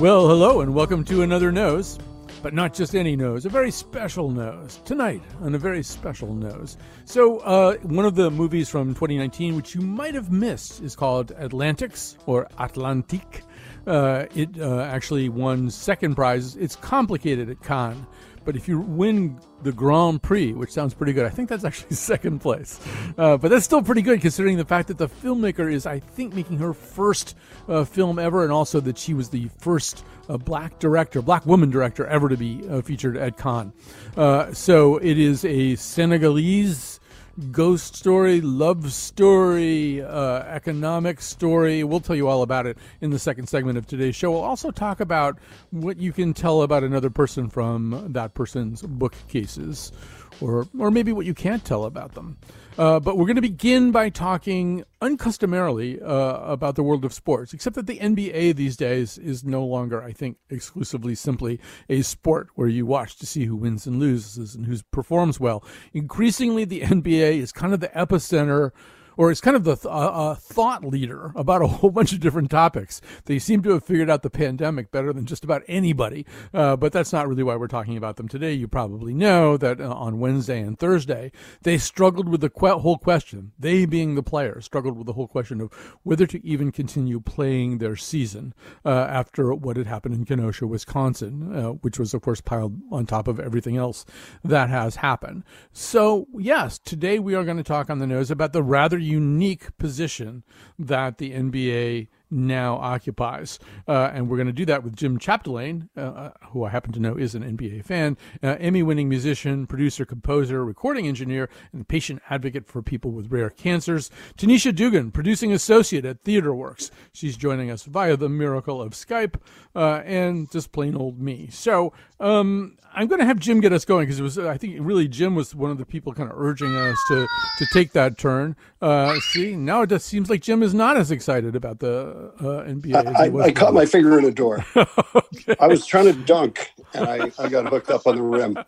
Well, hello, and welcome to another nose, but not just any nose, a very special nose. Tonight, on a very special nose. So, uh, one of the movies from 2019, which you might have missed, is called Atlantics or Atlantique. Uh, it uh, actually won second prize. It's complicated at Cannes. But if you win the Grand Prix, which sounds pretty good, I think that's actually second place. Uh, but that's still pretty good considering the fact that the filmmaker is, I think, making her first uh, film ever, and also that she was the first uh, black director, black woman director ever to be uh, featured at Cannes. Uh, so it is a Senegalese ghost story, love story, uh, economic story. We'll tell you all about it in the second segment of today's show. We'll also talk about what you can tell about another person from that person's bookcases, or or maybe what you can't tell about them. Uh, but we're going to begin by talking uncustomarily uh, about the world of sports, except that the NBA these days is no longer, I think, exclusively simply a sport where you watch to see who wins and loses and who performs well. Increasingly, the NBA is kind of the epicenter or is kind of the th- thought leader about a whole bunch of different topics. They seem to have figured out the pandemic better than just about anybody, uh, but that's not really why we're talking about them today. You probably know that uh, on Wednesday and Thursday, they struggled with the que- whole question, they being the players, struggled with the whole question of whether to even continue playing their season uh, after what had happened in Kenosha, Wisconsin, uh, which was, of course, piled on top of everything else that has happened. So, yes, today we are going to talk on the nose about the rather unique position that the NBA now occupies. Uh, and we're going to do that with Jim Chapdelaine, uh, uh who I happen to know is an NBA fan, uh, Emmy winning musician, producer, composer, recording engineer, and patient advocate for people with rare cancers. Tanisha Dugan, producing associate at TheaterWorks. She's joining us via the miracle of Skype uh, and just plain old me. So um, I'm going to have Jim get us going because it was, I think, really Jim was one of the people kind of urging us to to take that turn. Uh, see, now it just seems like Jim is not as excited about the uh, NBA. I, I, I caught my finger in a door. okay. I was trying to dunk, and I, I got hooked up on the rim.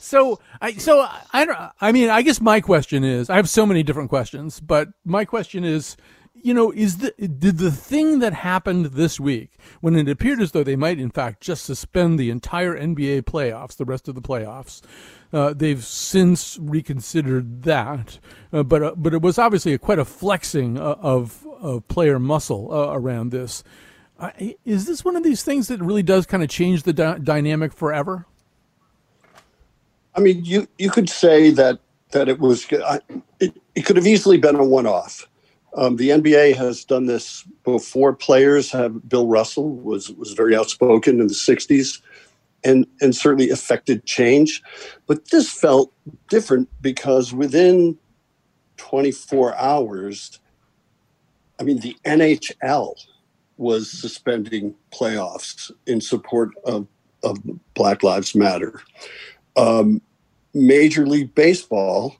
So I so I I mean I guess my question is I have so many different questions, but my question is you know, is the did the thing that happened this week, when it appeared as though they might in fact just suspend the entire NBA playoffs, the rest of the playoffs, uh, they've since reconsidered that, uh, but uh, but it was obviously a, quite a flexing uh, of of player muscle uh, around this. Uh, is this one of these things that really does kind of change the di- dynamic forever? I mean, you you could say that that it was it, it could have easily been a one off um, the NBA has done this before. Players have. Bill Russell was was very outspoken in the '60s, and and certainly affected change. But this felt different because within 24 hours, I mean, the NHL was suspending playoffs in support of of Black Lives Matter. Um, Major League Baseball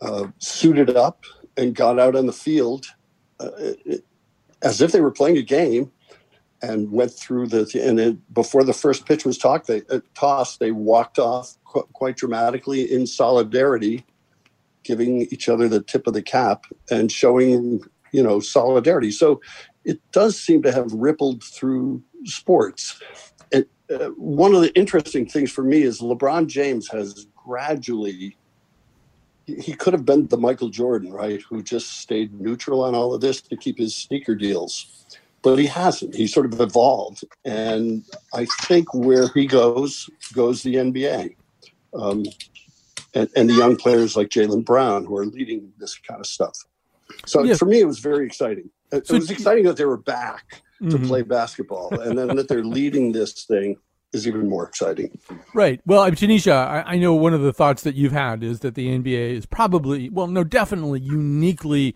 uh, suited up and got out on the field uh, it, as if they were playing a game and went through the and it, before the first pitch was talked they uh, tossed they walked off qu- quite dramatically in solidarity giving each other the tip of the cap and showing you know solidarity. So it does seem to have rippled through sports. And uh, one of the interesting things for me is lebron james has gradually he could have been the Michael Jordan, right, who just stayed neutral on all of this to keep his sneaker deals. But he hasn't. He sort of evolved. And I think where he goes, goes the NBA. Um, and, and, the young players like Jaylen Brown who are leading this kind of stuff. So yeah. for me, it was very exciting. It, so, it was exciting that they were back to mm-hmm. play basketball and then that they're leading this thing is even more exciting. Right. Well, I Tanisha, I, I, know one of the thoughts that you've had is that the NBA is probably, well, no, definitely uniquely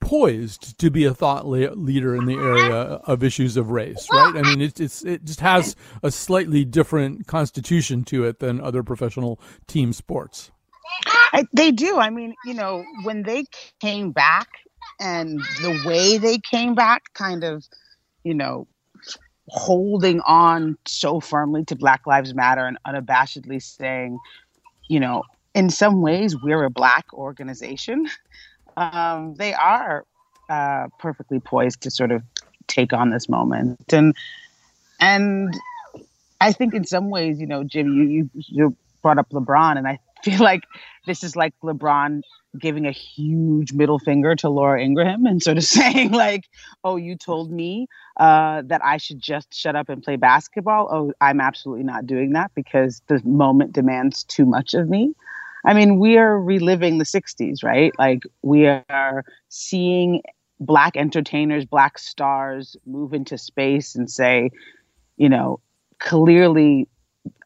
poised to be a thought leader in the area of issues of race, right? I mean, it's, it's it just has a slightly different constitution to it than other professional team sports. I, they do. I mean, you know, when they came back and the way they came back, kind of, you know, holding on so firmly to Black Lives Matter and unabashedly saying, you know, in some ways we're a black organization. Um, they are uh, perfectly poised to sort of take on this moment, and and I think in some ways, you know, Jim, you you, you brought up LeBron, and I feel like this is like LeBron giving a huge middle finger to Laura Ingraham and sort of saying like, "Oh, you told me uh, that I should just shut up and play basketball. Oh, I'm absolutely not doing that because the moment demands too much of me." I mean, we are reliving the '60s, right? Like we are seeing black entertainers, black stars move into space and say, you know, clearly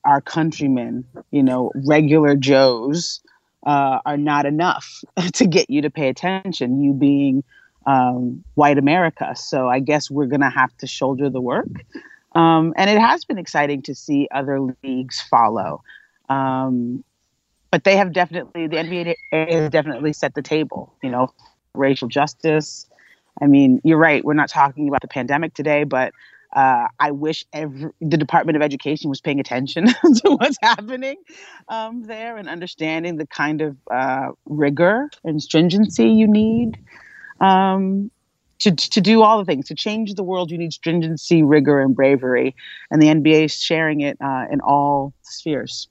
our countrymen, you know, regular Joes, uh, are not enough to get you to pay attention, you being um, white America. So I guess we're going to have to shoulder the work. Um, and it has been exciting to see other leagues follow. Um, but they have definitely, the NBA has definitely set the table, you know, racial justice. I mean, you're right. We're not talking about the pandemic today, but uh, I wish every, the Department of Education was paying attention to what's happening um, there and understanding the kind of uh, rigor and stringency you need um, to, to do all the things. To change the world, you need stringency, rigor, and bravery. And the NBA is sharing it uh, in all spheres.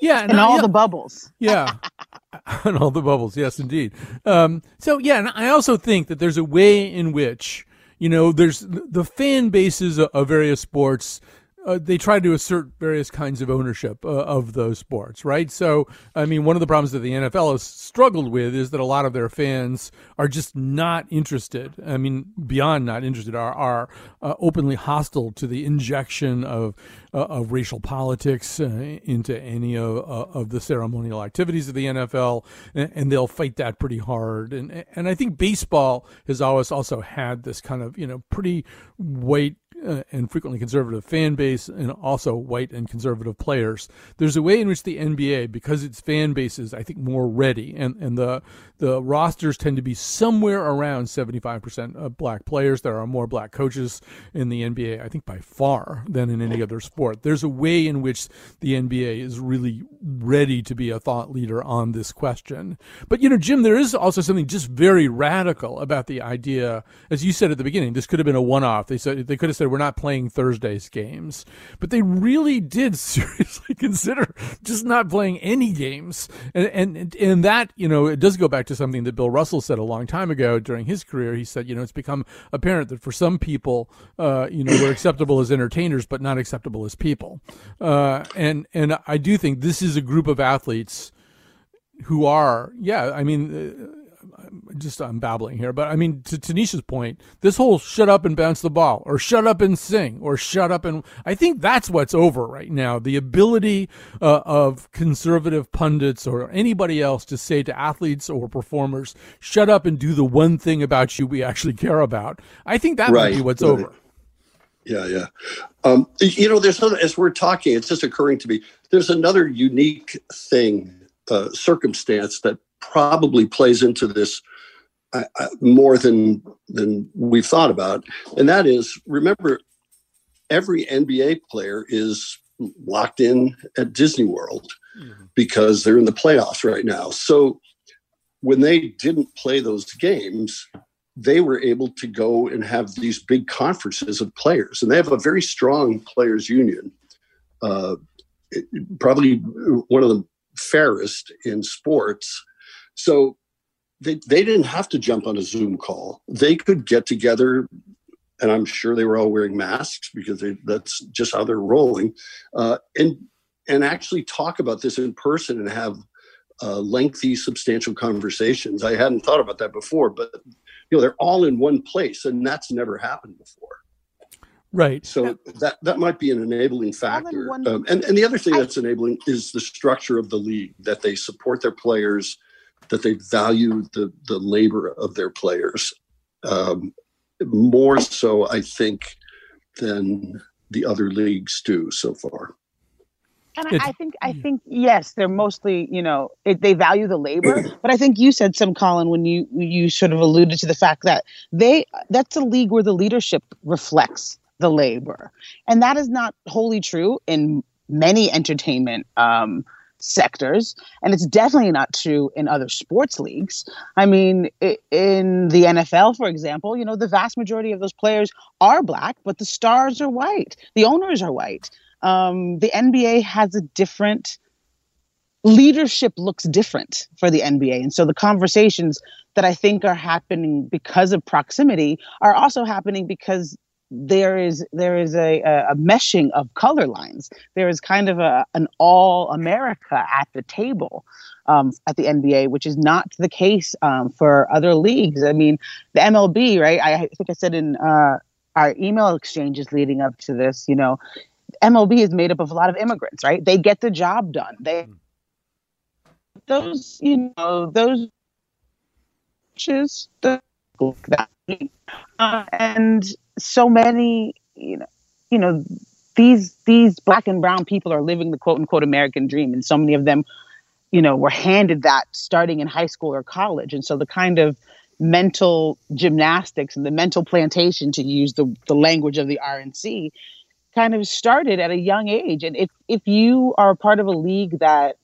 Yeah, and, all yeah, the bubbles. Yeah, and all the bubbles. Yes, indeed. Um, so yeah, and I also think that there's a way in which you know, there's the fan bases of various sports uh, they try to assert various kinds of ownership uh, of those sports, right? So, I mean, one of the problems that the NFL has struggled with is that a lot of their fans are just not interested. I mean, beyond not interested, are are uh, openly hostile to the injection of uh, of racial politics uh, into any of uh, of the ceremonial activities of the NFL, and, and, they'll fight that pretty hard. And and I think baseball has always also had this kind of you know pretty white uh, and frequently conservative fan base and also white and conservative players. There's a way in which the NBA, because its fan base is, I think, more ready, and, and the the rosters tend to be somewhere around 75% of black players. There are more black coaches in the NBA, I think, by far than in any other sport. There's a way in which the NBA is really ready to be a thought leader on this question. But, you know, Jim, there is also something just very radical about the idea, as you said at the beginning, this could have been a one off. They said they could have said, we're not playing Thursday's games. But they really did seriously consider just not playing any games. And, and, and that, you know, it does go back to something that Bill Russell said a long time ago during his career. He said, you know, it's become apparent that for some people, uh, you know, we're acceptable as entertainers, but not acceptable as people. Uh, and and I do think this is a group of athletes who are, yeah, I mean. Just I'm babbling here, but I mean to Tanisha's point, this whole shut up and bounce the ball, or shut up and sing, or shut up and I think that's what's over right now. The ability uh, of conservative pundits or anybody else to say to athletes or performers, "Shut up and do the one thing about you we actually care about." I think that right. might be what's right. over. Yeah, yeah. Um, you know, there's other, as we're talking, it's just occurring to me. There's another unique thing, uh, circumstance that probably plays into this more than than we've thought about, and that is remember every NBA player is locked in at Disney World mm-hmm. because they're in the playoffs right now. So when they didn't play those games, they were able to go and have these big conferences of players, and they have a very strong players union. Uh, probably one of the fairest in sports so they, they didn't have to jump on a Zoom call. They could get together, and I'm sure they were all wearing masks because they, that's just how they're rolling, uh, and and actually talk about this in person and have uh, lengthy, substantial conversations. I hadn't thought about that before, but you know they're all in one place, and that's never happened before. Right. So that that might be an enabling factor. Um, and and the other thing that's enabling is the structure of the league that they support their players that they value the the labor of their players um, more so, I think, than the other leagues do so far. And I, I, think I think yes, they're mostly you know it, they value the labor, but I think you said some, Colin, when you you sort of alluded to the fact that they that's a league where the leadership reflects the labor, and that is not wholly true in many entertainment um, sectors, and it's definitely not true in other sports leagues. I mean, in the NFL, for example, you know the vast majority of those players are black, but the stars are white, the owners are white um, the NBA has a different leadership looks different for the NBA. And so the conversations that I think are happening because of proximity are also happening because there is there is a, a, meshing of color lines. There is kind of a an all America at the table um, at the NBA, which is not the case um, for other leagues. I mean, the MLB, right? I, I think I said in uh, our email exchanges leading up to this, you know, MLB is made up of a lot of immigrants, right? They get the job done. They hmm. those you know those the uh, and so many you know you know these these black and brown people are living the quote unquote American dream, and so many of them you know were handed that starting in high school or college, and so the kind of mental gymnastics and the mental plantation to use the, the language of the RNC kind of started at a young age. And if, if you are part of a league that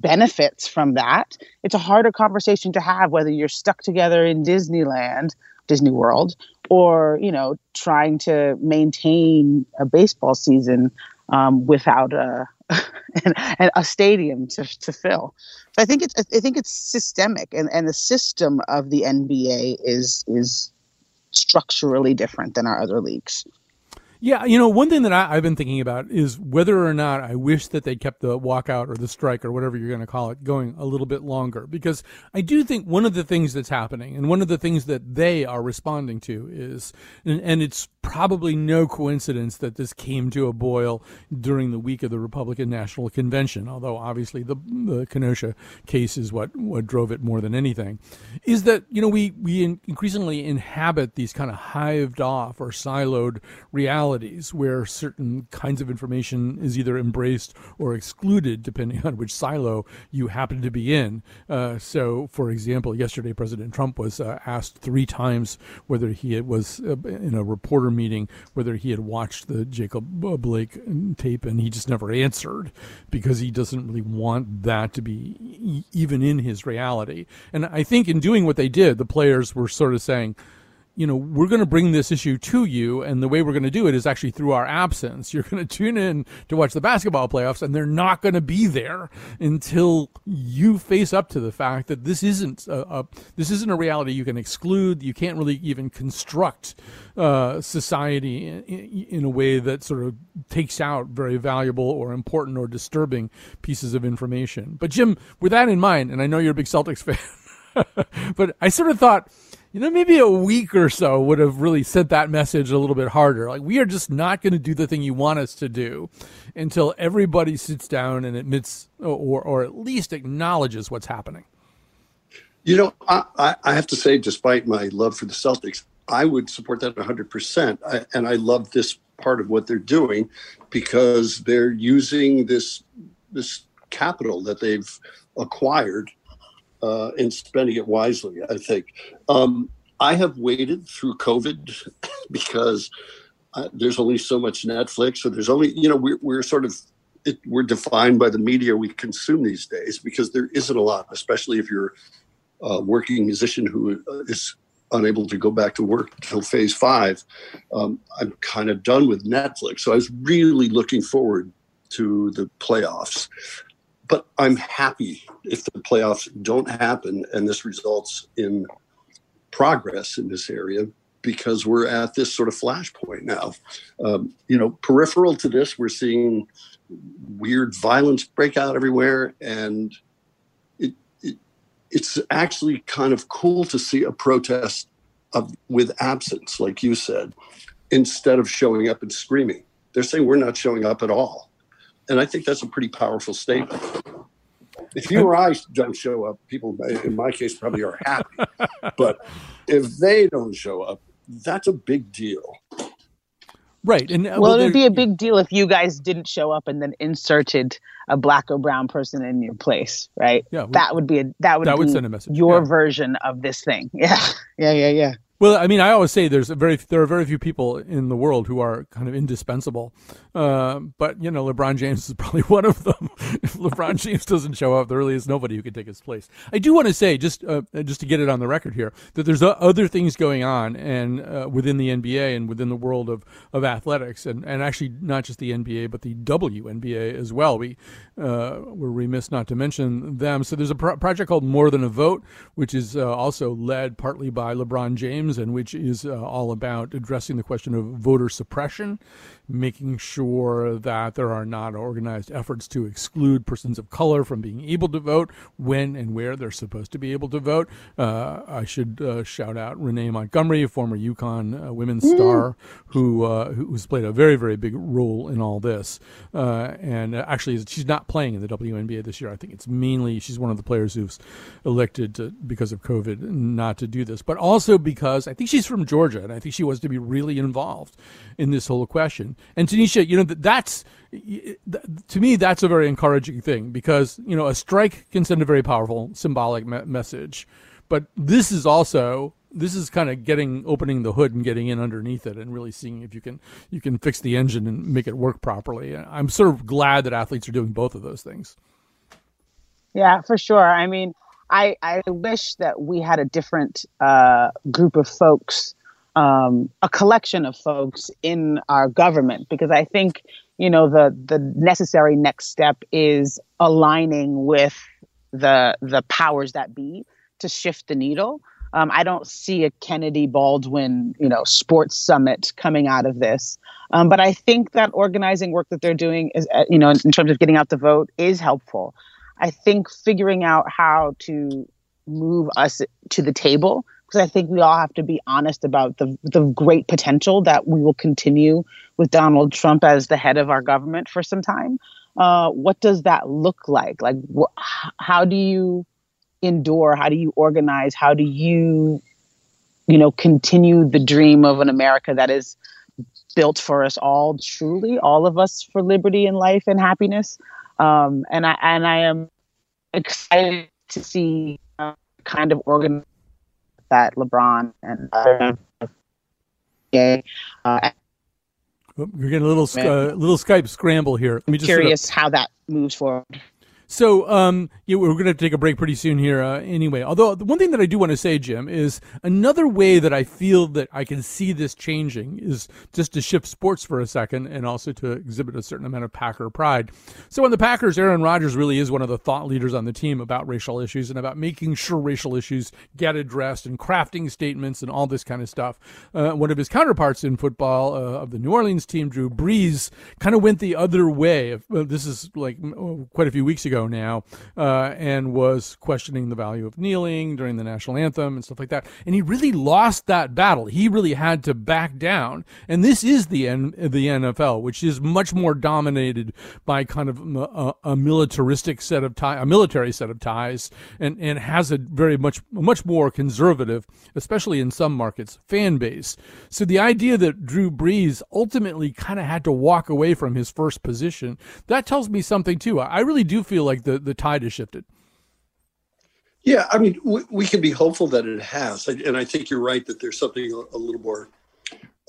benefits from that, it's a harder conversation to have whether you're stuck together in Disneyland, Disney World, or, you know, trying to maintain a baseball season um, without a, a stadium to, to fill. So I think it's I think it's systemic, and, and the system of the NBA is is structurally different than our other leagues. Yeah, you know, one thing that I, have been thinking about is whether or not I wish that they kept the walkout or the strike or whatever you're going to call it going a little bit longer. Because I do think one of the things that's happening and one of the things that they are responding to is, and, and it's probably no coincidence that this came to a boil during the week of the Republican National Convention, although obviously the, the Kenosha case is what, what drove it more than anything, is that, you know, we, we increasingly inhabit these kind of hived off or siloed realities where certain kinds of information is either embraced or excluded depending on which silo you happen to be in. Uh, so, for example, yesterday President Trump was uh, asked three times whether he was uh, in a reporter meeting whether he had watched the Jacob Blake tape, and he just never answered because he doesn't really want that to be even in his reality. And I think in doing what they did, the players were sort of saying, you know, we're going to bring this issue to you, and the way we're going to do it is actually through our absence. You're going to tune in to watch the basketball playoffs, and they're not going to be there until you face up to the fact that this isn't a, a this isn't a reality you can exclude. You can't really even construct uh, society in, in, a way that sort of takes out very valuable or important or disturbing pieces of information. But Jim, with that in mind, and I know you're a big Celtics fan, but I sort of thought you know, maybe a week or so would have really sent that message a little bit harder. Like, we are just not going to do the thing you want us to do until everybody sits down and admits or, or at least acknowledges what's happening. You know, I, I have to say, despite my love for the Celtics, I would support that 100%. I, and I love this part of what they're doing because they're using this this capital that they've acquired uh, and spending it wisely, I think. Um, I have waited through COVID because uh, there's only so much Netflix, so there's only, you know, we're, we're sort of, it, we're defined by the media we consume these days because there isn't a lot, especially if you're a working musician who uh, unable to go back to work until phase five. Um, I'm kind of done with Netflix. So I was really looking forward to the playoffs but I'm happy if the playoffs don't happen and this results in progress in this area because we're at this sort of flashpoint now. Um, you know, peripheral to this, we're seeing weird violence break out everywhere, and it, it it's actually kind of cool to see a protest of, with absence, like you said, instead of showing up and screaming. They're saying we're not showing up at all and I think that's a pretty powerful statement. if you or I don't show up, people in my case probably are happy. but if they don't show up, that's a big deal. Right. And uh, well, well it'd be a big deal if you guys didn't show up and then inserted a black or brown person in your place, right? Yeah. We, that would be a that would that would send a message. Your yeah. version of this thing. Yeah. Yeah. Yeah. Yeah. Well, I mean, I always say there's very there are very few people in the world who are kind of indispensable, uh, but you know, LeBron James is probably one of them. if LeBron James doesn't show up, there really is nobody who can take his place. I do want to say, just uh, just to get it on the record here, that there's other things going on and uh, within the NBA and within the world of, of athletics, and, and actually not just the NBA but the WNBA as well. We uh, we're remiss not to mention them. So there's a pro- project called More Than a Vote, which is uh, also led partly by LeBron James and which is uh, all about addressing the question of voter suppression making sure that there are not organized efforts to exclude persons of color from being able to vote when and where they're supposed to be able to vote. Uh, I should uh, shout out Renee Montgomery, a former UConn uh, women's mm. star, who uh, who's played a very very big role in all this. Uh, and actually, she's not playing in the WNBA this year. I think it's mainly she's one of the players who's elected to, because of COVID not to do this, but also because I think she's from Georgia, and I think she wants to be really involved in this whole question. And Tanisha, you know, that's to me that's a very encouraging thing because you know a strike can send a very powerful symbolic me- message, but this is also this is kind of getting opening the hood and getting in underneath it and really seeing if you can you can fix the engine and make it work properly. I'm sort of glad that athletes are doing both of those things. Yeah, for sure. I mean, I I wish that we had a different uh, group of folks um, a collection of folks in our government because I think you know the the necessary next step is aligning with the the powers that be to shift the needle. Um, I don't see a Kennedy Baldwin, you know, sports summit coming out of this. Um, but I think that organizing work that they're doing is, uh, you know, in, in terms of getting out the vote, is helpful. I think figuring out how to move us to the table because I think we all have to be honest about the the great potential that we will continue with Donald Trump as the head of our government for some time. Uh, what does that look like? Like, wh- how do you endure? How do you organize? How do you, you know, continue the dream of an America that is built for us all, truly, all of us for liberty and life and happiness? Um, and I and I am excited to see uh, kind of organize that LeBron and other uh, You're getting a little uh, little Skype scramble here. Let me just curious sort of, how that moves forward. So, um, yeah, we're going to take a break pretty soon here, uh, anyway. Although one thing that I do want to say, Jim, is another way that I feel that I can see this changing is just to shift sports for a second, and also to exhibit a certain amount of Packer pride. So, on the Packers, Aaron Rodgers really is one of the thought leaders on the team about racial issues and about making sure racial issues get addressed and crafting statements and all this kind of stuff. Uh, one of his counterparts in football uh, of the New Orleans team, Drew Brees, kind of went the other way. this is like quite a few weeks ago now, uh, and was questioning the value of kneeling during the national anthem and stuff like that. And he really lost that battle. He really had to back down. And this is the N- the NFL, which is much more dominated by kind of a, a militaristic set of ties, a military set of ties, and, and has a very much much more conservative, especially in some markets, fan base. So the idea that Drew Brees ultimately kind of had to walk away from his first position, that tells me something too. I really do feel feel like the, the tide has shifted. Yeah, I mean, we, we can be hopeful that it has. And I think you're right that there's something a, a little more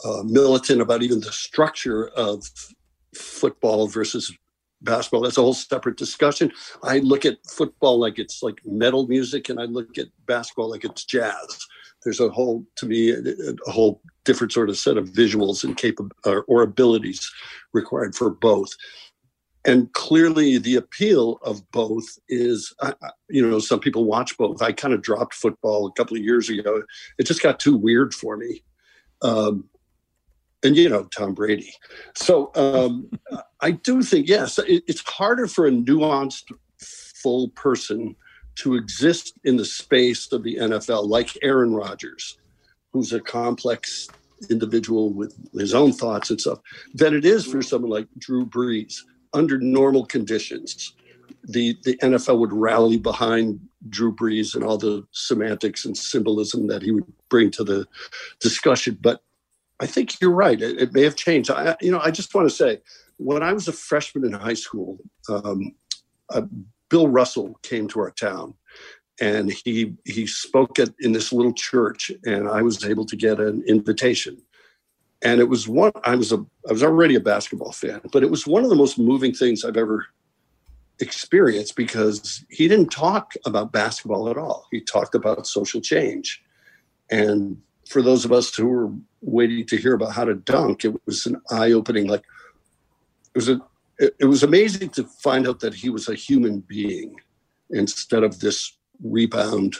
uh, militant about even the structure of football versus basketball. That's a whole separate discussion. I look at football like it's like metal music, and I look at basketball like it's jazz. There's a whole, to me, a, whole different sort of set of visuals and capable or, or abilities required for both and clearly the appeal of both is you know some people watch both. I kind of dropped football a couple of years ago. It just got too weird for me. Um, and you know tom brady. So um, i do think yes it, it's harder for a nuanced full person to exist in the space of the nfl like aaron rodgers who's a complex individual with his own thoughts and stuff than it is for someone like drew brees under normal conditions. the the NFL would rally behind Drew Brees and all the semantics and symbolism that he would bring to the discussion. But I think you're right. It, it may have changed. I, you know, I just want to say, when I was a freshman in high school, um, uh, Bill Russell came to our town, and he he spoke at in this little church, and I was able to get an invitation. And it was one. I was a. I was already a basketball fan, but it was one of the most moving things I've ever experienced because he didn't talk about basketball at all. He talked about social change. And for those of us who were waiting to hear about how to dunk, it was an eye opening, like it was a it, it was amazing to find out that he was a human being instead of this rebound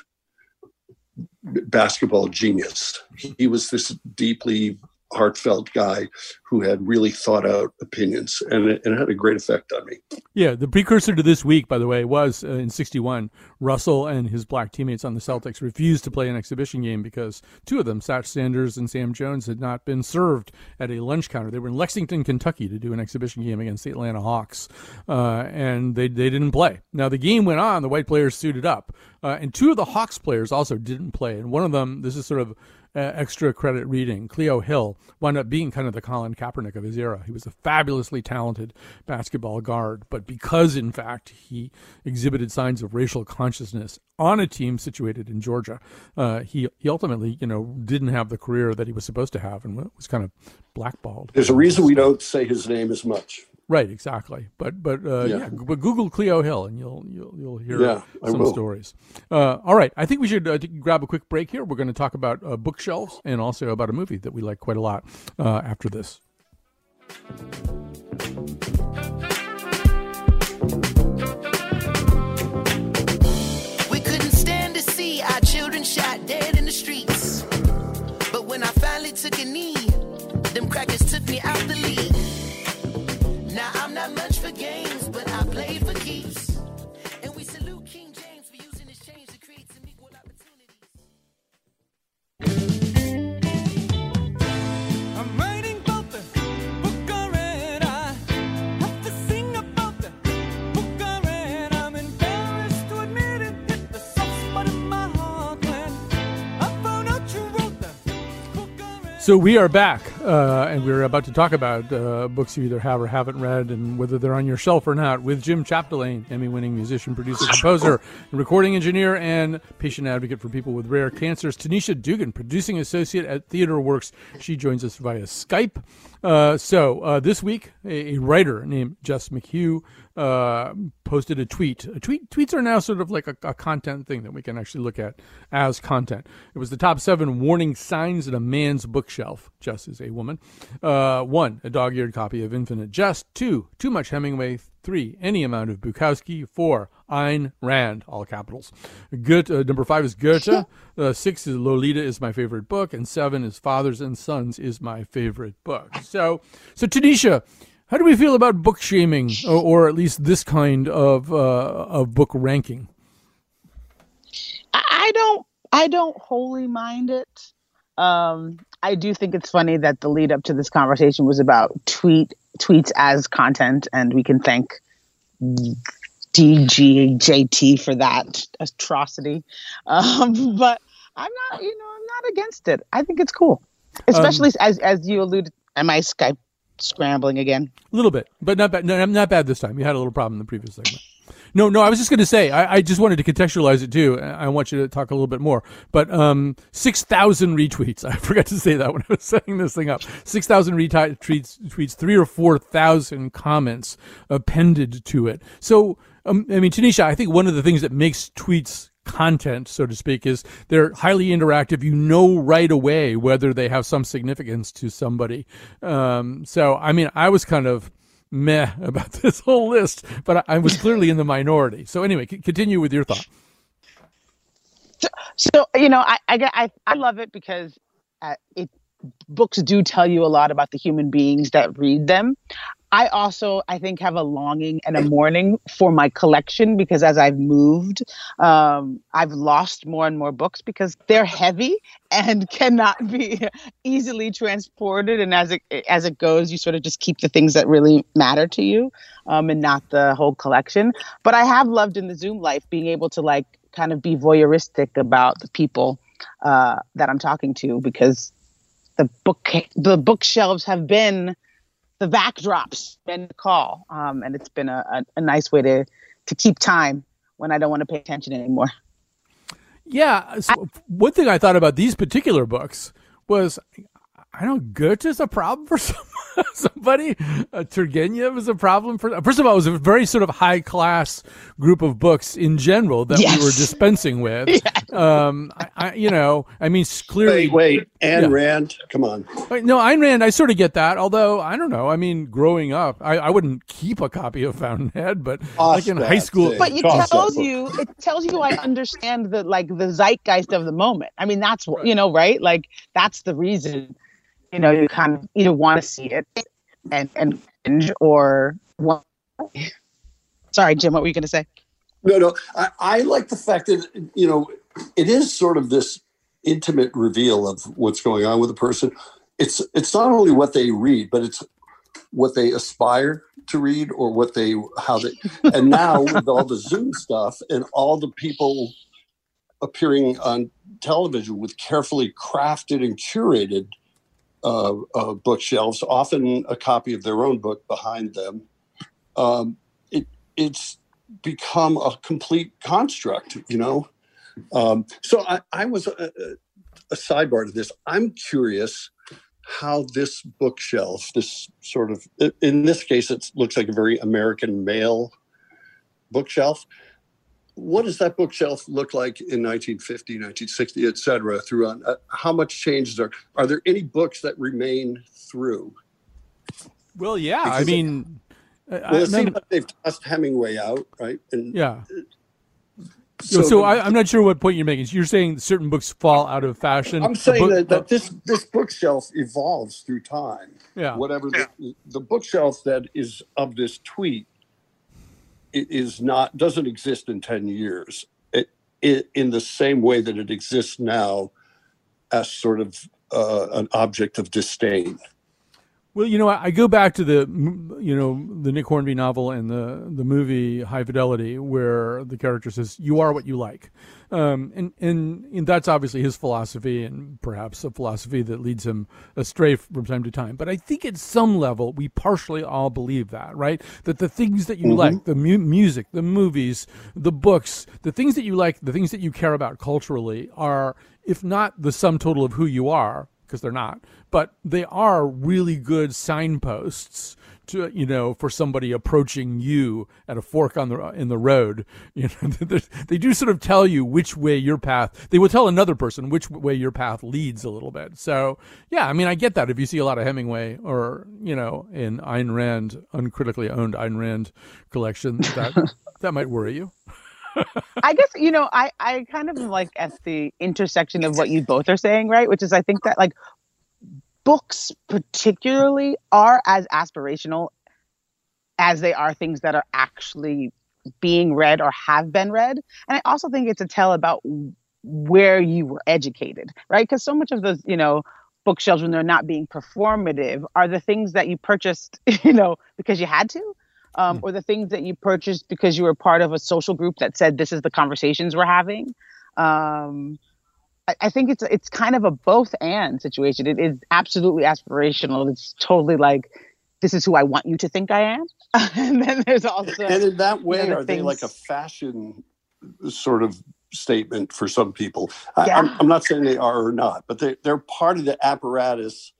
basketball genius. He was this deeply heartfelt guy who had really thought out opinions, and it, and it, had a great effect on me. Yeah, the precursor to this week, by the way, was uh, in '61. Russell and his black teammates on the Celtics refused to play an exhibition game because two of them, Satch Sanders and Sam Jones, had not been served at a lunch counter. They were in Lexington, Kentucky, to do an exhibition game against the Atlanta Hawks, uh, and they they didn't play. Now the game went on. The white players suited up, uh, and two of the Hawks players also didn't play. And one of them, this is sort of uh, extra credit reading, Cleo Hill wound up being kind of the Colin Kaepernick of his era. He was a fabulously talented basketball guard, but because, in fact, he exhibited signs of racial consciousness on a team situated in Georgia, uh, he he ultimately, you know, didn't have the career that he was supposed to have and was kind of blackballed. There's a reason we don't say his name as much. Right, exactly. But but uh, yeah. yeah. but Google Cleo Hill and you'll you'll you'll hear yeah, some stories. Uh, all right, I think we should uh, grab a quick break here. We're going to talk about uh, bookshelves and also about a movie that we like quite a lot uh, after this. We couldn't stand to see our children shot dead in the streets, but when I finally took a knee, them crackers took me out the league. So we are back, uh, and we're about to talk about uh, books you either have or haven't read, and whether they're on your shelf or not. With Jim Chapdelaine, Emmy-winning musician, producer, composer, and recording engineer, and patient advocate for people with rare cancers. Tanisha Dugan, producing associate at Theater Works. She joins us via Skype. Uh, so uh, this week, a, a writer named Jess McHugh uh, posted a tweet. A tweet. Tweets are now sort of like a, a, content thing that we can actually look at as content. It was the top seven warning signs in a man's bookshelf. Jess is a woman. Uh, one, a dog-eared copy of Infinite Jest. Two, too much Hemingway. Three, any amount of Bukowski. Four, Ayn Rand, all capitals. Goethe, uh, number five is Goethe. Uh, six is Lolita is my favorite book, and seven is Fathers and Sons is my favorite book. So, so Tanisha, how do we feel about book shaming, or, or at least this kind of uh, of book ranking? I don't. I don't wholly mind it. Um, I do think it's funny that the lead up to this conversation was about tweet tweets as content, and we can thank DGJT for that atrocity. Um, but I'm not, you know, I'm not against it. I think it's cool, especially um, as as you alluded. Am I Skype scrambling again? A little bit, but not bad. No, not bad this time. You had a little problem in the previous segment. No, no, I was just going to say, I, I, just wanted to contextualize it too. I want you to talk a little bit more. But um, 6,000 retweets. I forgot to say that when I was setting this thing up. 6,000 retweets, tweets, three or 4,000 comments appended to it. So, um, I mean, Tanisha, I think one of the things that makes tweets content, so to speak, is they're highly interactive. You know right away whether they have some significance to somebody. Um, so, I mean, I was kind of meh about this whole list, but I, I was clearly in the minority. So anyway, c- continue with your thought. So, so you know, I, I I I love it because uh, it books do tell you a lot about the human beings that read them. I also, I think, have a longing and a mourning for my collection because as I've moved, um, I've lost more and more books because they're heavy and cannot be easily transported. And as it as it goes, you sort of just keep the things that really matter to you, um, and not the whole collection. But I have loved in the Zoom life being able to like kind of be voyeuristic about the people uh, that I'm talking to because the book the bookshelves have been the backdrops and the call, um, and it's been a, a, a nice way to to keep time when I don't want to pay attention anymore. Yeah, so one thing I thought about these particular books was I don't Goethe is a problem for some, somebody. Uh, Turgenev is a problem for. First of all, it was a very sort of high class group of books in general that yes. we were dispensing with. yes. um, I, I, you know, I mean, clearly. Wait, wait, Ayn yeah. Rand, come on. No, Ayn Rand, I sort of get that. Although I don't know. I mean, growing up, I, I wouldn't keep a copy of Fountainhead, but like in high school. Thing. But it tells you, it tells you, I understand the like the zeitgeist of the moment. I mean, that's what right. you know, right? Like that's the reason you know, you kind of either want to see it and and binge or sorry, Jim, what were you going to say? No, no, I, I like the fact that you know it is sort of this intimate reveal of what's going on with a person. It's it's not only what they read, but it's what they aspire to read or what they how they and now with all the Zoom stuff and all the people appearing on television with carefully crafted and curated uh, uh, bookshelves, often a copy of their own book behind them. Um, it, it's become a complete construct, you know. Um, so I, I was a, a, sidebar to this. I'm curious how this bookshelf, this sort of, in this case, it looks like a very American male bookshelf what does that bookshelf look like in 1950 1960 et cetera through on uh, how much changes are are there any books that remain through well yeah because i mean it, well, it seems like they've tossed hemingway out right and yeah so, so the, I, am not sure what point you're making. You're saying certain books fall out of fashion. I'm saying book, that, that this this bookshelf evolves through time. Yeah. Whatever the, the bookshelf that is of this tweet is not doesn't exist in 10 years. It, it, in the same way that it exists now as sort of uh, an object of disdain well, you know, I, go back to the, you know, the Nick Hornby novel and the the movie High Fidelity, where the character says, "You are what you like," um, and, and, and that's obviously his philosophy, and perhaps a philosophy that leads him astray from time to time. But I think at some level, we partially all believe that, right? That the things that you mm-hmm. like, the mu- music, the movies, the books, the things that you like, the things that you care about culturally, are if not the sum total of who you are, because they're not, but they are really good signposts to you know for somebody approaching you at a fork on the in the road. You know, they do sort of tell you which way your path. They will tell another person which way your path leads a little bit. So yeah, I mean, I get that if you see a lot of Hemingway or you know in Ayn Rand uncritically owned Ayn Rand collection, that that might worry you. I guess you know I I kind of like at the intersection of what you both are saying, right? Which is I think that like books particularly are as aspirational as they are things that are actually being read or have been read. And I also think it's a tell about where you were educated, right? Because so much of those, you know, bookshelves when they're not being performative are the things that you purchased, you know, because you had to. Um, mm. Or the things that you purchased because you were part of a social group that said this is the conversations we're having. Um, I, I think it's it's kind of a both and situation. It is absolutely aspirational. It's totally like this is who I want you to think I am. and then there's also and in that way, are things... they like a fashion sort of statement for some people? Yeah. I, am I'm, I'm not saying they are or not, but they, they're part of the apparatus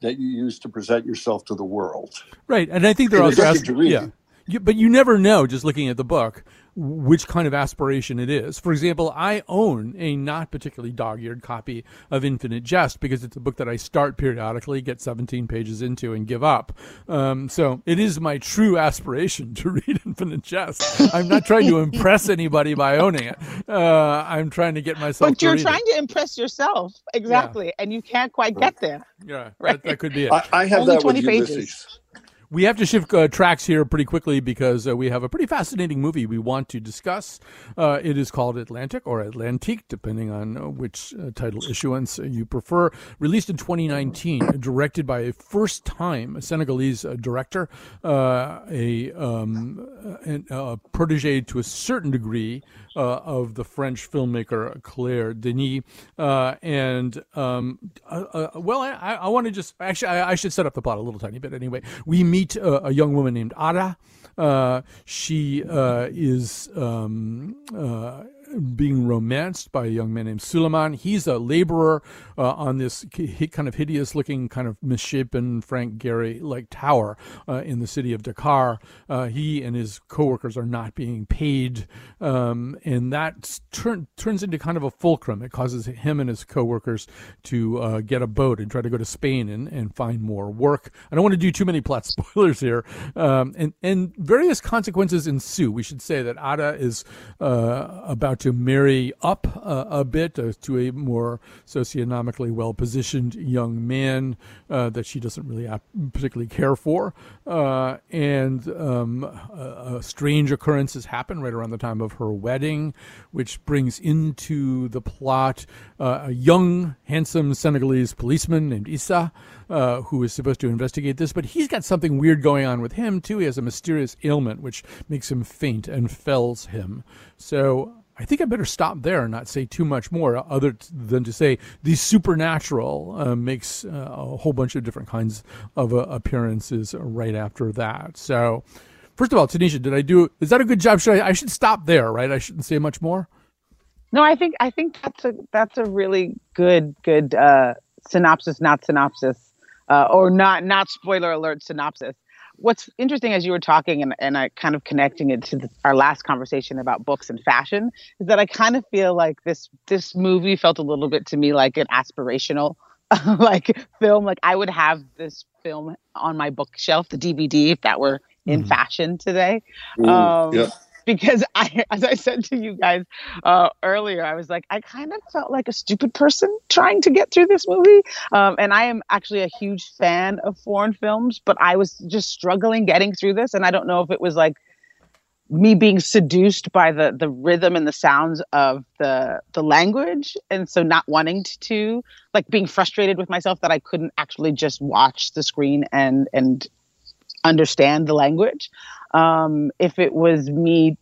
that you use to present yourself to the world. Right, and I think they're also yeah. You, but you never know just looking at the book which kind of aspiration it is. For example, I own a not particularly dog-eared copy of Infinite Jest because it's a book that I start periodically, get 17 pages into, and give up. Um, so it is my true aspiration to read Infinite Jest. I'm not trying to impress anybody by owning it. Uh, I'm trying to get myself. But you're trying it. to impress yourself, exactly, yeah. and you can't quite get there. Yeah, right. that, that could be it. I, I have Only that 20 with pages. Ulysses. We have to shift uh, tracks here pretty quickly because uh, we have a pretty fascinating movie we want to discuss. Uh, it is called Atlantic or Atlantique, depending on uh, which uh, title issuance you prefer. Released in 2019, directed by a first time Senegalese uh, director, a, um, a protege to a certain degree of the French filmmaker Claire Denis. Uh, and um, uh, uh well, I, I want to just actually I, I, should set up the plot a little tiny bit anyway. We meet uh, a young woman named Ada. Uh, she is um, being romanced by a young man named Suleiman. He's a laborer uh, on this kind of hideous looking, kind of misshapen Frank Gehry like tower uh, in the city of Dakar. Uh, he and his coworkers are not being paid, um, and that turn, turns into kind of a fulcrum. It causes him and his coworkers to uh, get a boat and try to go to Spain and, and find more work. I don't want to do too many plot spoilers here, um, and and various consequences ensue. We should say that Ada is uh, about to marry up uh, a bit uh, to a more socioeconomically well positioned young man uh, that she doesn't really particularly care for. Uh, and um, strange occurrences happen right around the time of her wedding, which brings into the plot uh, a young, handsome Senegalese policeman named Issa. Uh, who is supposed to investigate this, but he's got something weird going on with him too. He has a mysterious ailment which makes him faint and fells him. So I think I better stop there and not say too much more, other than to say the supernatural uh, makes uh, a whole bunch of different kinds of uh, appearances right after that. So, first of all, Tanisha, did I do? Is that a good job? Should I? I should stop there, right? I shouldn't say much more. No, I think I think that's a that's a really good good uh, synopsis, not synopsis, uh, or not not spoiler alert synopsis what's interesting as you were talking and, and I kind of connecting it to the, our last conversation about books and fashion is that I kind of feel like this this movie felt a little bit to me like an aspirational like film. Like I would have this film on my bookshelf the DVD if that were in mm. fashion today. Ooh, um, yeah because I, as I said to you guys uh, earlier, I was like, I kind of felt like a stupid person trying to get through this movie. Um, and I am actually a huge fan of foreign films, but I was just struggling getting through this. And I don't know if it was like me being seduced by the the rhythm and the sounds of the the language and so not wanting to, to like being frustrated with myself that I couldn't actually just watch the screen and and understand the language um, if it was me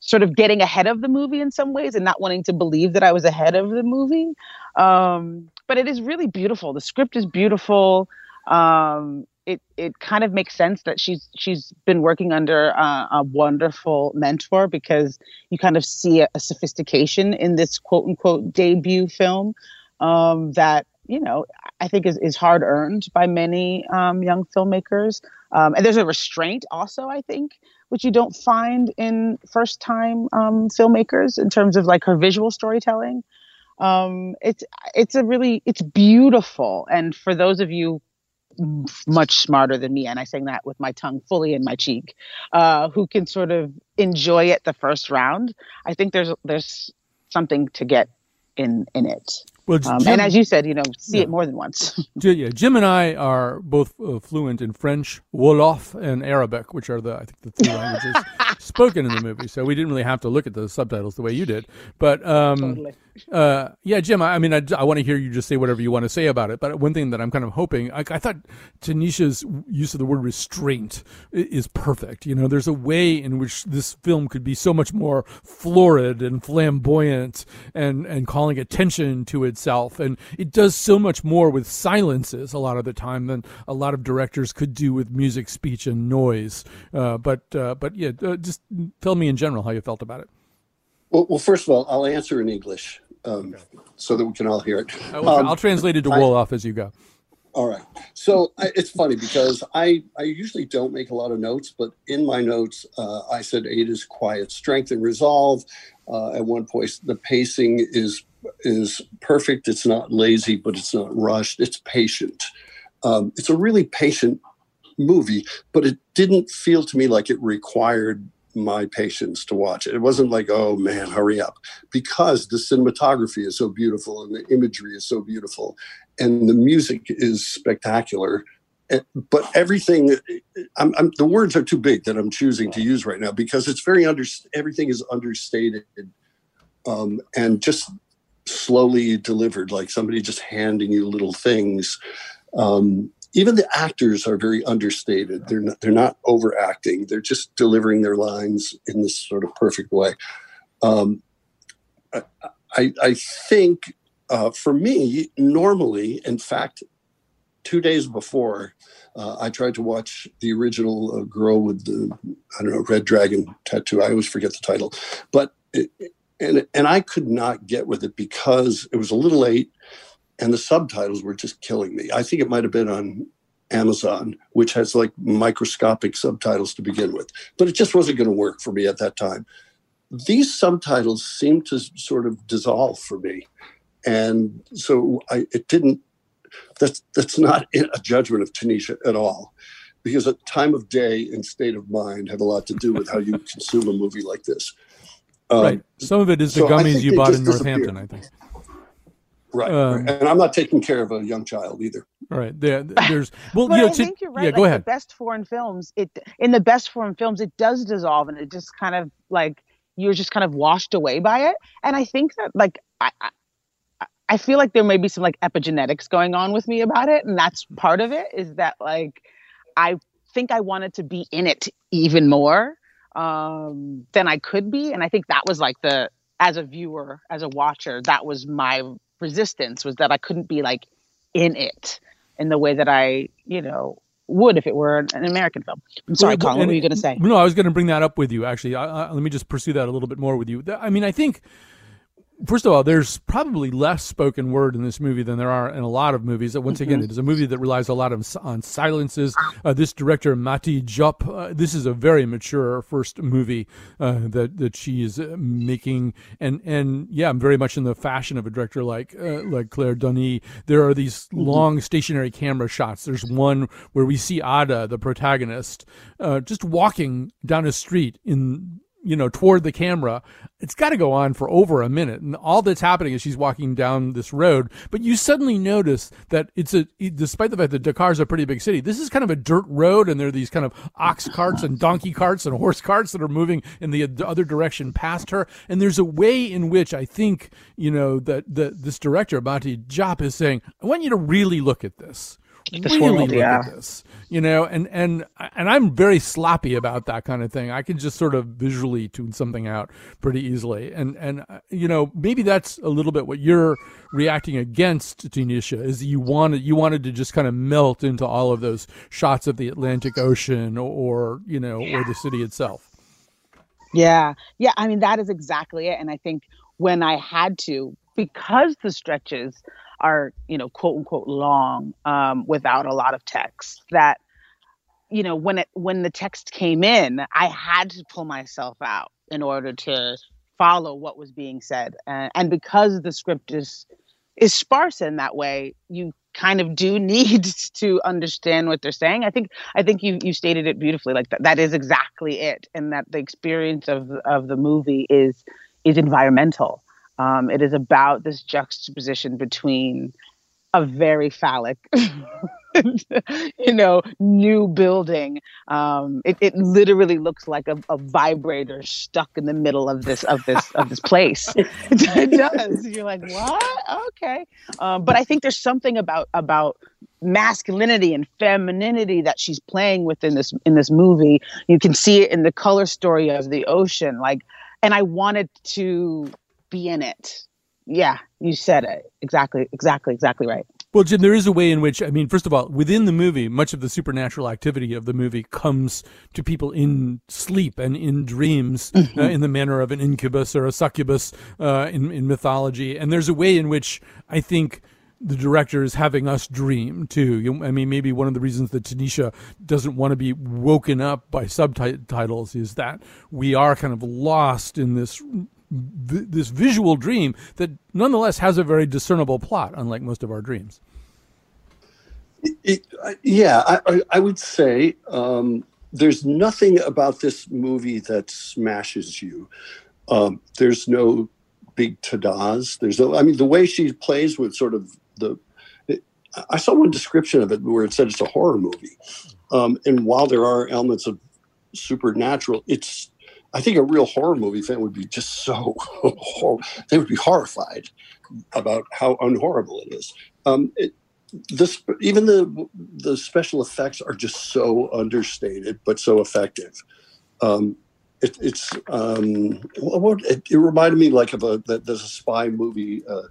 sort of getting ahead of the movie in some ways and not wanting to believe that I was ahead of the movie. Um, but it is really beautiful. The script is beautiful. Um, it it kind of makes sense that she's she's been working under uh, a wonderful mentor because you kind of see a, a sophistication in this quote unquote debut film um, that you know I think is is hard earned by many um, young filmmakers. Um, and there's a restraint also, I think, which you don't find in first time um, filmmakers in terms of like her visual storytelling. Um, it's it's a really it's beautiful, and for those of you much smarter than me, and I saying that with my tongue fully in my cheek, uh, who can sort of enjoy it the first round, I think there's there's something to get in in it. Well, um, and as you said, you know, see yeah. it more than once. yeah, Jim and I are both uh, fluent in French, Wolof, and Arabic, which are the I think the three languages spoken in the movie. So we didn't really have to look at the subtitles the way you did. But um, totally. Uh, yeah, Jim. I, I mean, I, I want to hear you just say whatever you want to say about it. But one thing that I'm kind of hoping, I, I thought Tanisha's use of the word restraint is perfect. You know, there's a way in which this film could be so much more florid and flamboyant, and and calling attention to itself, and it does so much more with silences a lot of the time than a lot of directors could do with music, speech, and noise. Uh, but uh, but yeah, uh, just tell me in general how you felt about it. Well, well, first of all, I'll answer in English um, okay. so that we can all hear it. I'll, um, I'll translate it to Wolof as you go. All right. So I, it's funny because I, I usually don't make a lot of notes, but in my notes, uh, I said eight is quiet strength and resolve. Uh, at one point, the pacing is is perfect. It's not lazy, but it's not rushed. It's patient. Um, it's a really patient movie, but it didn't feel to me like it required my patience to watch it. It wasn't like, oh man, hurry up, because the cinematography is so beautiful and the imagery is so beautiful and the music is spectacular. but everything I'm, I'm, the words are too big that i'm choosing to use right now because it's very under everything is understated um, and just slowly delivered like somebody just handing you little things um, even the actors are very understated. They're not they're not overacting. They're just delivering their lines in this sort of perfect way. Um, I, I think uh, for me normally in fact two days before, uh, I tried to watch the original uh, girl with the I don't know red dragon tattoo. I always forget the title, but it, and and I could not get with it because it was a little late, and the subtitles were just killing me. I think it might have been on Amazon, which has like microscopic subtitles to begin with, but it just wasn't going to work for me at that time. These subtitles seemed to sort of dissolve for me, and so I, it didn't that's that's not a judgment of Tanisha at all, because a time of day and state of mind have a lot to do with how you consume a movie like this. Um, right. Some of it is the so gummies you bought in Northampton, I think. Right, um, right, and I'm not taking care of a young child either. Right, there, there's well, but you know, I think you're right. Yeah, go ahead. The best foreign films, it in the best foreign films, it does dissolve, and it just kind of like you're just kind of washed away by it. And I think that like I, I feel like there may be some like epigenetics going on with me about it. And that's part of it is that like I think I wanted to be in it even more um, than I could be. And I think that was like the, as a viewer, as a watcher, that was my resistance was that I couldn't be like in it in the way that I, you know, would if it were an American film. I'm sorry, Colin. What were you going to say? No, I was going to bring that up with you. Actually, I, I, let me just pursue that a little bit more with you. I mean, I think first of all, there's probably less spoken word in this movie than there are in a lot of movies. Once mm-hmm. again, it is a movie that relies a lot of, on silences. Uh, this director, Mati Diop, uh, this is a very mature first movie uh, that that she is uh, making, and and yeah, I'm very much in the fashion of a director like uh, like Claire Denis. There are these mm-hmm. long stationary camera shots. There's one where we see Ada, the protagonist, uh, just walking down a street in you know, toward the camera, it's got to go on for over a minute. And all that's happening is she's walking down this road. But you suddenly notice that it's a, despite the fact that Dakar is a pretty big city, this is kind of a dirt road. And there are these kind of ox carts and donkey carts and horse carts that are moving in the other direction past her. And there's a way in which I think, you know, that, that this director, Mati Diop, is saying, I want you to really look at this really world, look yeah. at this, you know, and and and I'm very sloppy about that kind of thing. I can just sort of visually tune something out pretty easily, and and uh, you know maybe that's a little bit what you're reacting against, Tanisha, is you wanted you wanted to just kind of melt into all of those shots of the Atlantic Ocean or, or you know yeah. or the city itself. Yeah, yeah. I mean that is exactly it, and I think when I had to because the stretches are you know quote unquote long um, without a lot of text that you know when it when the text came in i had to pull myself out in order to follow what was being said. And, and because the script is is sparse in that way you kind of do need to understand what they're saying. I think i think you you stated it beautifully like that that is exactly it and that the experience of of the movie is is environmental um, it is about this juxtaposition between a very phallic, you know, new building. Um, it, it literally looks like a, a, vibrator stuck in the middle of this of this of this place. it does. You're like, what? Okay. Um, but I think there's something about about masculinity and femininity that she's playing with in this in this movie. You can see it in the color story of the ocean. Like, and I wanted to be in it. Yeah, you said it. Exactly, exactly, exactly right. Well, Jim, there is a way in which, I mean, first of all, within the movie, much of the supernatural activity of the movie comes to people in sleep and in dreams, uh, mm-hmm. uh, in the manner of an incubus or a succubus uh, in, in mythology. And there's a way in which I think the director is having us dream too. I mean, maybe one of the reasons that Tanisha doesn't want to be woken up by subtitles is that we are kind of lost in this this visual dream that nonetheless has a very discernible plot, unlike most of our dreams. It, yeah, I, I, would say um, there's nothing about this movie that smashes you. Um, there's no big tadas. There's no. I mean, the way she plays with sort of the I saw one description of it where it said it's a horror movie. Um, and while there are elements of supernatural, it's I think a real horror movie fan would be just so they would be horrified about how unhorrible it is. Um, it, this even the the special effects are just so understated but so effective. Um, it, it's um, what, it, it, reminded me like of a that there's a spy movie, uh,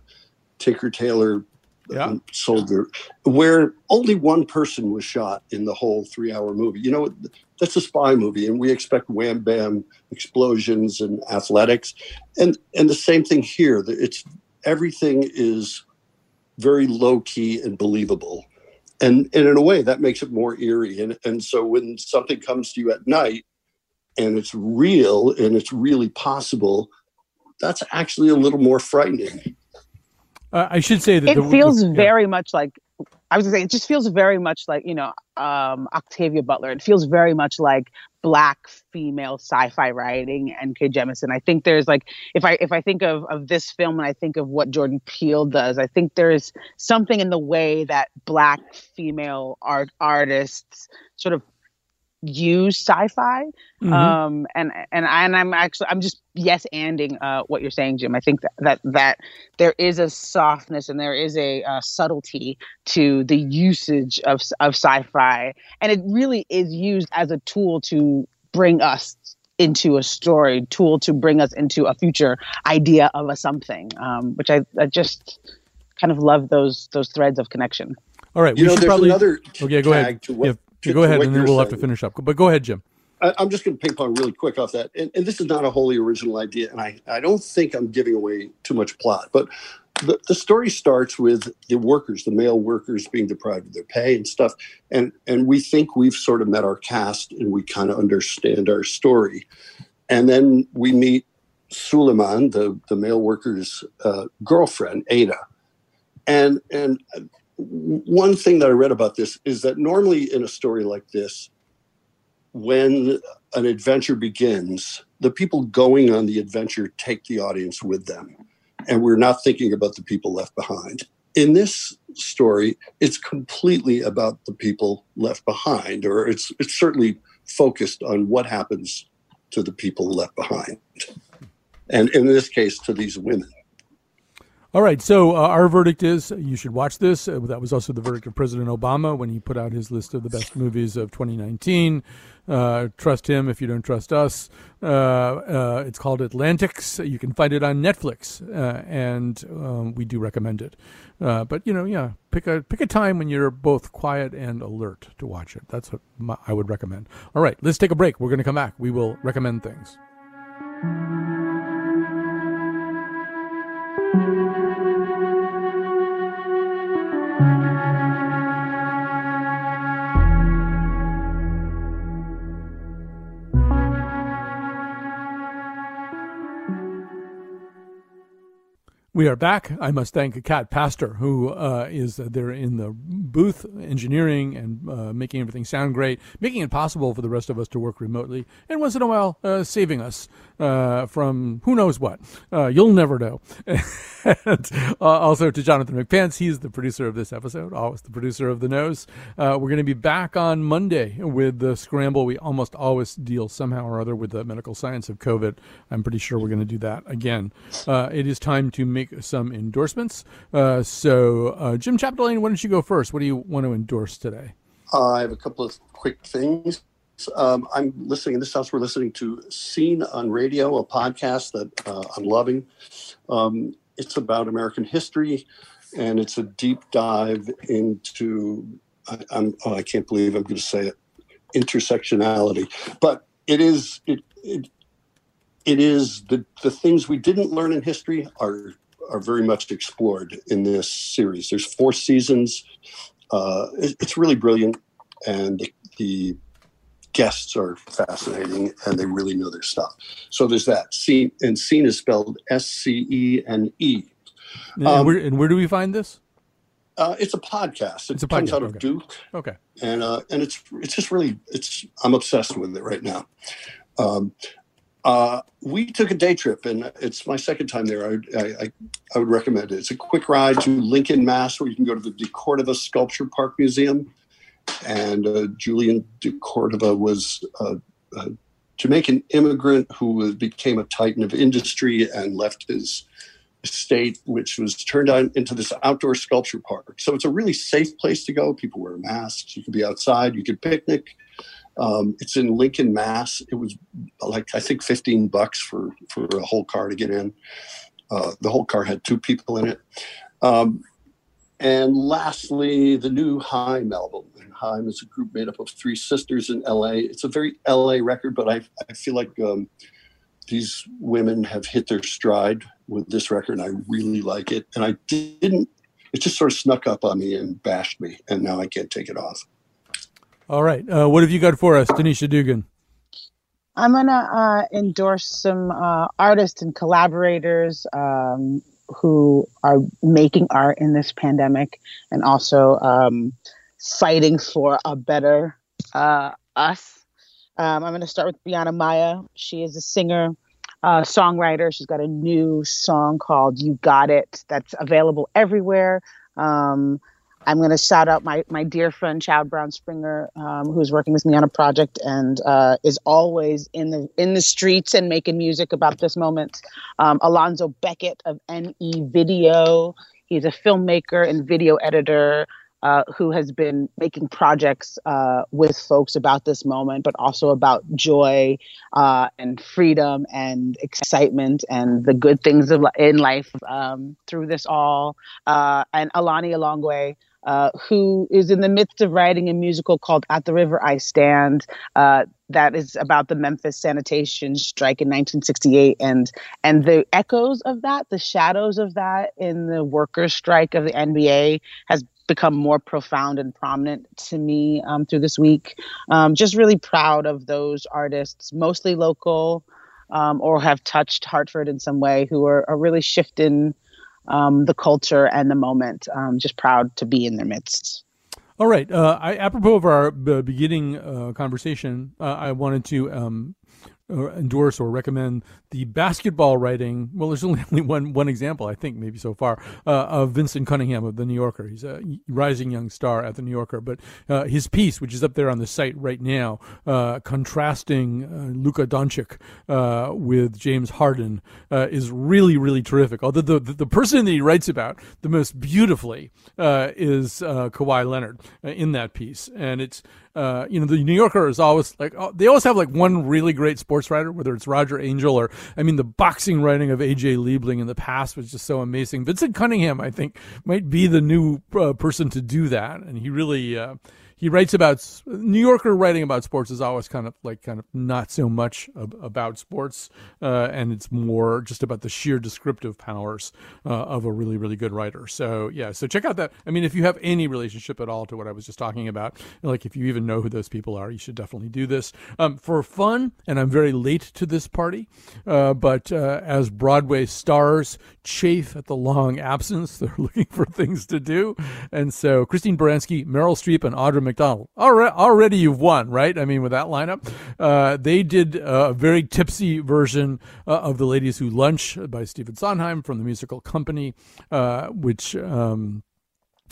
Tinker Tailor yeah. Soldier, where only one person was shot in the whole three hour movie. You know, that's a spy movie, and we expect wham bam explosions and athletics, and and the same thing here. It's everything is very low key and believable, and and in a way that makes it more eerie. And and so when something comes to you at night, and it's real and it's really possible, that's actually a little more frightening. Uh, I should say that it the, feels the, yeah. very much like I was gonna say it just feels very much like you know um, Octavia Butler. It feels very much like black female sci-fi writing N. K. Jemisin. I think there's like if I if I think of of this film and I think of what Jordan Peele does, I think there's something in the way that black female art artists sort of use sci-fi mm-hmm. um and and I, and I'm actually I'm just yes anding uh what you're saying Jim. I think that that, that there is a softness and there is a uh, subtlety to the usage of of sci-fi. And it really is used as a tool to bring us into a story tool to bring us into a future idea of a something um which I, I just kind of love those those threads of connection. All right you know there's probably... another okay go ahead. what, yeah to, go ahead, and then we'll saying. have to finish up. But go ahead, Jim. I, am just going to ping pong really quick off that. And, and, this is not a wholly original idea, and I, I don't think I'm giving away too much plot. But the, the story starts with the workers, the male workers, being deprived of their pay and stuff. And and we think we've sort of met our cast, and we kind of understand our story. And then we meet Suleiman, the the male worker's uh, girlfriend, Ada, and and one thing that I read about this is that normally in a story like this, when an adventure begins, the people going on the adventure take the audience with them. And we're not thinking about the people left behind. In this story, it's completely about the people left behind, or it's it's certainly focused on what happens to the people left behind. And in this case, to these women. All right, so uh, our verdict is you should watch this. Uh, that was also the verdict of President Obama when he put out his list of the best movies of 2019. Uh, trust him if you don't trust us. Uh, uh, it's called Atlantics. You can find it on Netflix, uh, and um, we do recommend it. but you know, yeah, pick a pick a time when you're both quiet and alert to watch it. That's what my, I would recommend. All right, let's take a break. We're going to come back. We will recommend things. We are back. I must thank Kat Pastor, who uh, is there in the booth, engineering and uh, making everything sound great, making it possible for the rest of us to work remotely, and once in a while uh, saving us uh, from who knows what. Uh, you'll never know. and uh, also to Jonathan McPants, he's the producer of this episode, always the producer of the nose. we're going to be back on Monday with the scramble. We almost always deal somehow or other with the medical science of COVID. I'm pretty sure we're going to do that again. it is time to make some endorsements. Uh, so, uh, Jim Chapdelaine, why don't you go first? What do you want to endorse today? Uh, I have a couple of quick things. Um, I'm listening in this house. We're listening to Scene on Radio, a podcast that uh, I'm loving. Um, it's about American history, and it's a deep dive into. I, I'm, oh, I can't believe I'm going to say it. Intersectionality, but it is it, it it is the the things we didn't learn in history are are very much explored in this series. There's four seasons. Uh, it's really brilliant, and the, the, guests are fascinating, and they really know their stuff. So there's that. Scene and scene is spelled S C E N E. And, um, where, and where do we find this? Uh, it's a podcast. It it's a comes podcast. out of okay. Duke. Okay. And uh, and it's it's just really it's I'm obsessed with it right now. Um, Uh, we took a day trip, and it's my second time there. I, I, I, would recommend it. It's a quick ride to Lincoln, Mass, where you can go to the De Cordova Sculpture Park Museum. And uh, Julian De Cordova was a, a, Jamaican immigrant who became a titan of industry and left his estate, which was turned out into this outdoor sculpture park. So it's a really safe place to go. People wear masks. You can be outside. You can picnic. Um, it's in Lincoln, Mass. It was like I think 15 bucks for for a whole car to get in. Uh, the whole car had two people in it. Um, and lastly, the new Haim album. And Haim is a group made up of three sisters in LA. It's a very LA record, but I, I feel like um, these women have hit their stride with this record, and I really like it. And I didn't, it just sort of snuck up on me and bashed me, and now I can't take it off. All right. Uh, what have you got for us, Tanisha Dugan? I'm going to uh, endorse some uh, artists and collaborators um, who are making art in this pandemic and also um, fighting for a better uh, us. Um, I'm going to start with Bianna Maya. She is a singer, uh, songwriter. She's got a new song called You Got It that's available everywhere. Um, I'm going to shout out my my dear friend Chad Brown Springer, um, who's working with me on a project and uh, is always in the in the streets and making music about this moment. Um, Alonzo Beckett of NE Video, he's a filmmaker and video editor. Uh, who has been making projects uh, with folks about this moment, but also about joy uh, and freedom and excitement and the good things of, in life um, through this all. Uh, and Alani Alongwe, uh, who is in the midst of writing a musical called At the River I Stand. Uh, that is about the Memphis sanitation strike in 1968 and and the echoes of that, the shadows of that in the workers' strike of the NBA has become more profound and prominent to me um, through this week. Um, just really proud of those artists, mostly local. Um, or have touched Hartford in some way, who are, are really shifting um, the culture and the moment. Um, just proud to be in their midst. All right. Uh, I, apropos of our beginning uh, conversation, uh, I wanted to um, endorse or recommend the basketball writing. Well, there's only one one example, I think, maybe so far, uh, of Vinson Cunningham of the New Yorker. He's a rising young star at the New Yorker, but uh, his piece, which is up there on the site right now, uh, contrasting uh, Luka Doncic uh, with James Harden, uh, is really really terrific. Although the, the, the person that he writes about the most beautifully is Kawhi Leonard in that piece, and it's uh, you know, the New Yorker is always like, oh, they always have like one really great sports writer, whether it's Roger Angell or, I mean, the boxing writing of AJ Liebling in the past was just so amazing. Vinson Cunningham, I think, might be the new uh, person to do that. And he really, uh, he writes about New Yorker writing about sports is always kind of like kind of not so much about sports, uh, and it's more just about the sheer descriptive powers uh, of a really really good writer. So yeah, so check out that. I mean, if you have any relationship at all to what I was just talking about, like if you even know who those people are, you should definitely do this um, for fun. And I'm very late to this party, uh, but uh, as Broadway stars chafe at the long absence, they're looking for things to do, and so Christine Baranski, Meryl Streep, and Audra McDonald. Already, you've won, right? I mean, with that lineup, uh, they did a very tipsy version uh, of "The Ladies Who Lunch" by Stephen Sondheim from the musical Company, uh, which. Um,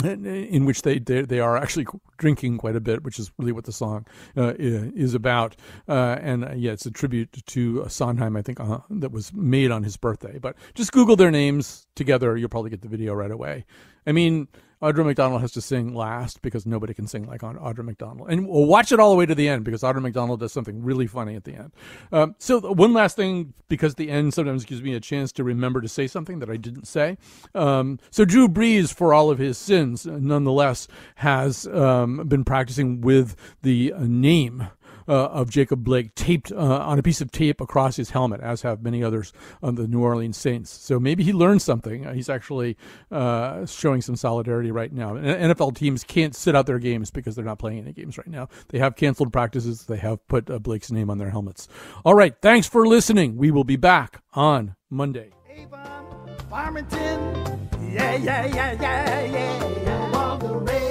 in which they, they, they are actually drinking quite a bit, which is really what the song uh, is about. Uh, and uh, yeah, it's a tribute to Sondheim, I think, uh, that was made on his birthday. But just Google their names together, you'll probably get the video right away. I mean, Audra McDonald has to sing last because nobody can sing like Audra McDonald. And we'll watch it all the way to the end because Audra McDonald does something really funny at the end. Um, so one last thing, because the end sometimes gives me a chance to remember to say something that I didn't say. Um, so Drew Brees, for all of his sins, nonetheless has um, been practicing with the name of Jacob Blake taped uh, on a piece of tape across his helmet, as have many others on the New Orleans Saints. So maybe he learned something. Uh, he's actually uh, showing some solidarity right now. NFL teams can't sit out their games because they're not playing any games right now. They have canceled practices. They have put uh, Blake's name on their helmets. All right. Thanks for listening. We will be back on Monday. Avon, Farmington, yeah, yeah, yeah, yeah, yeah.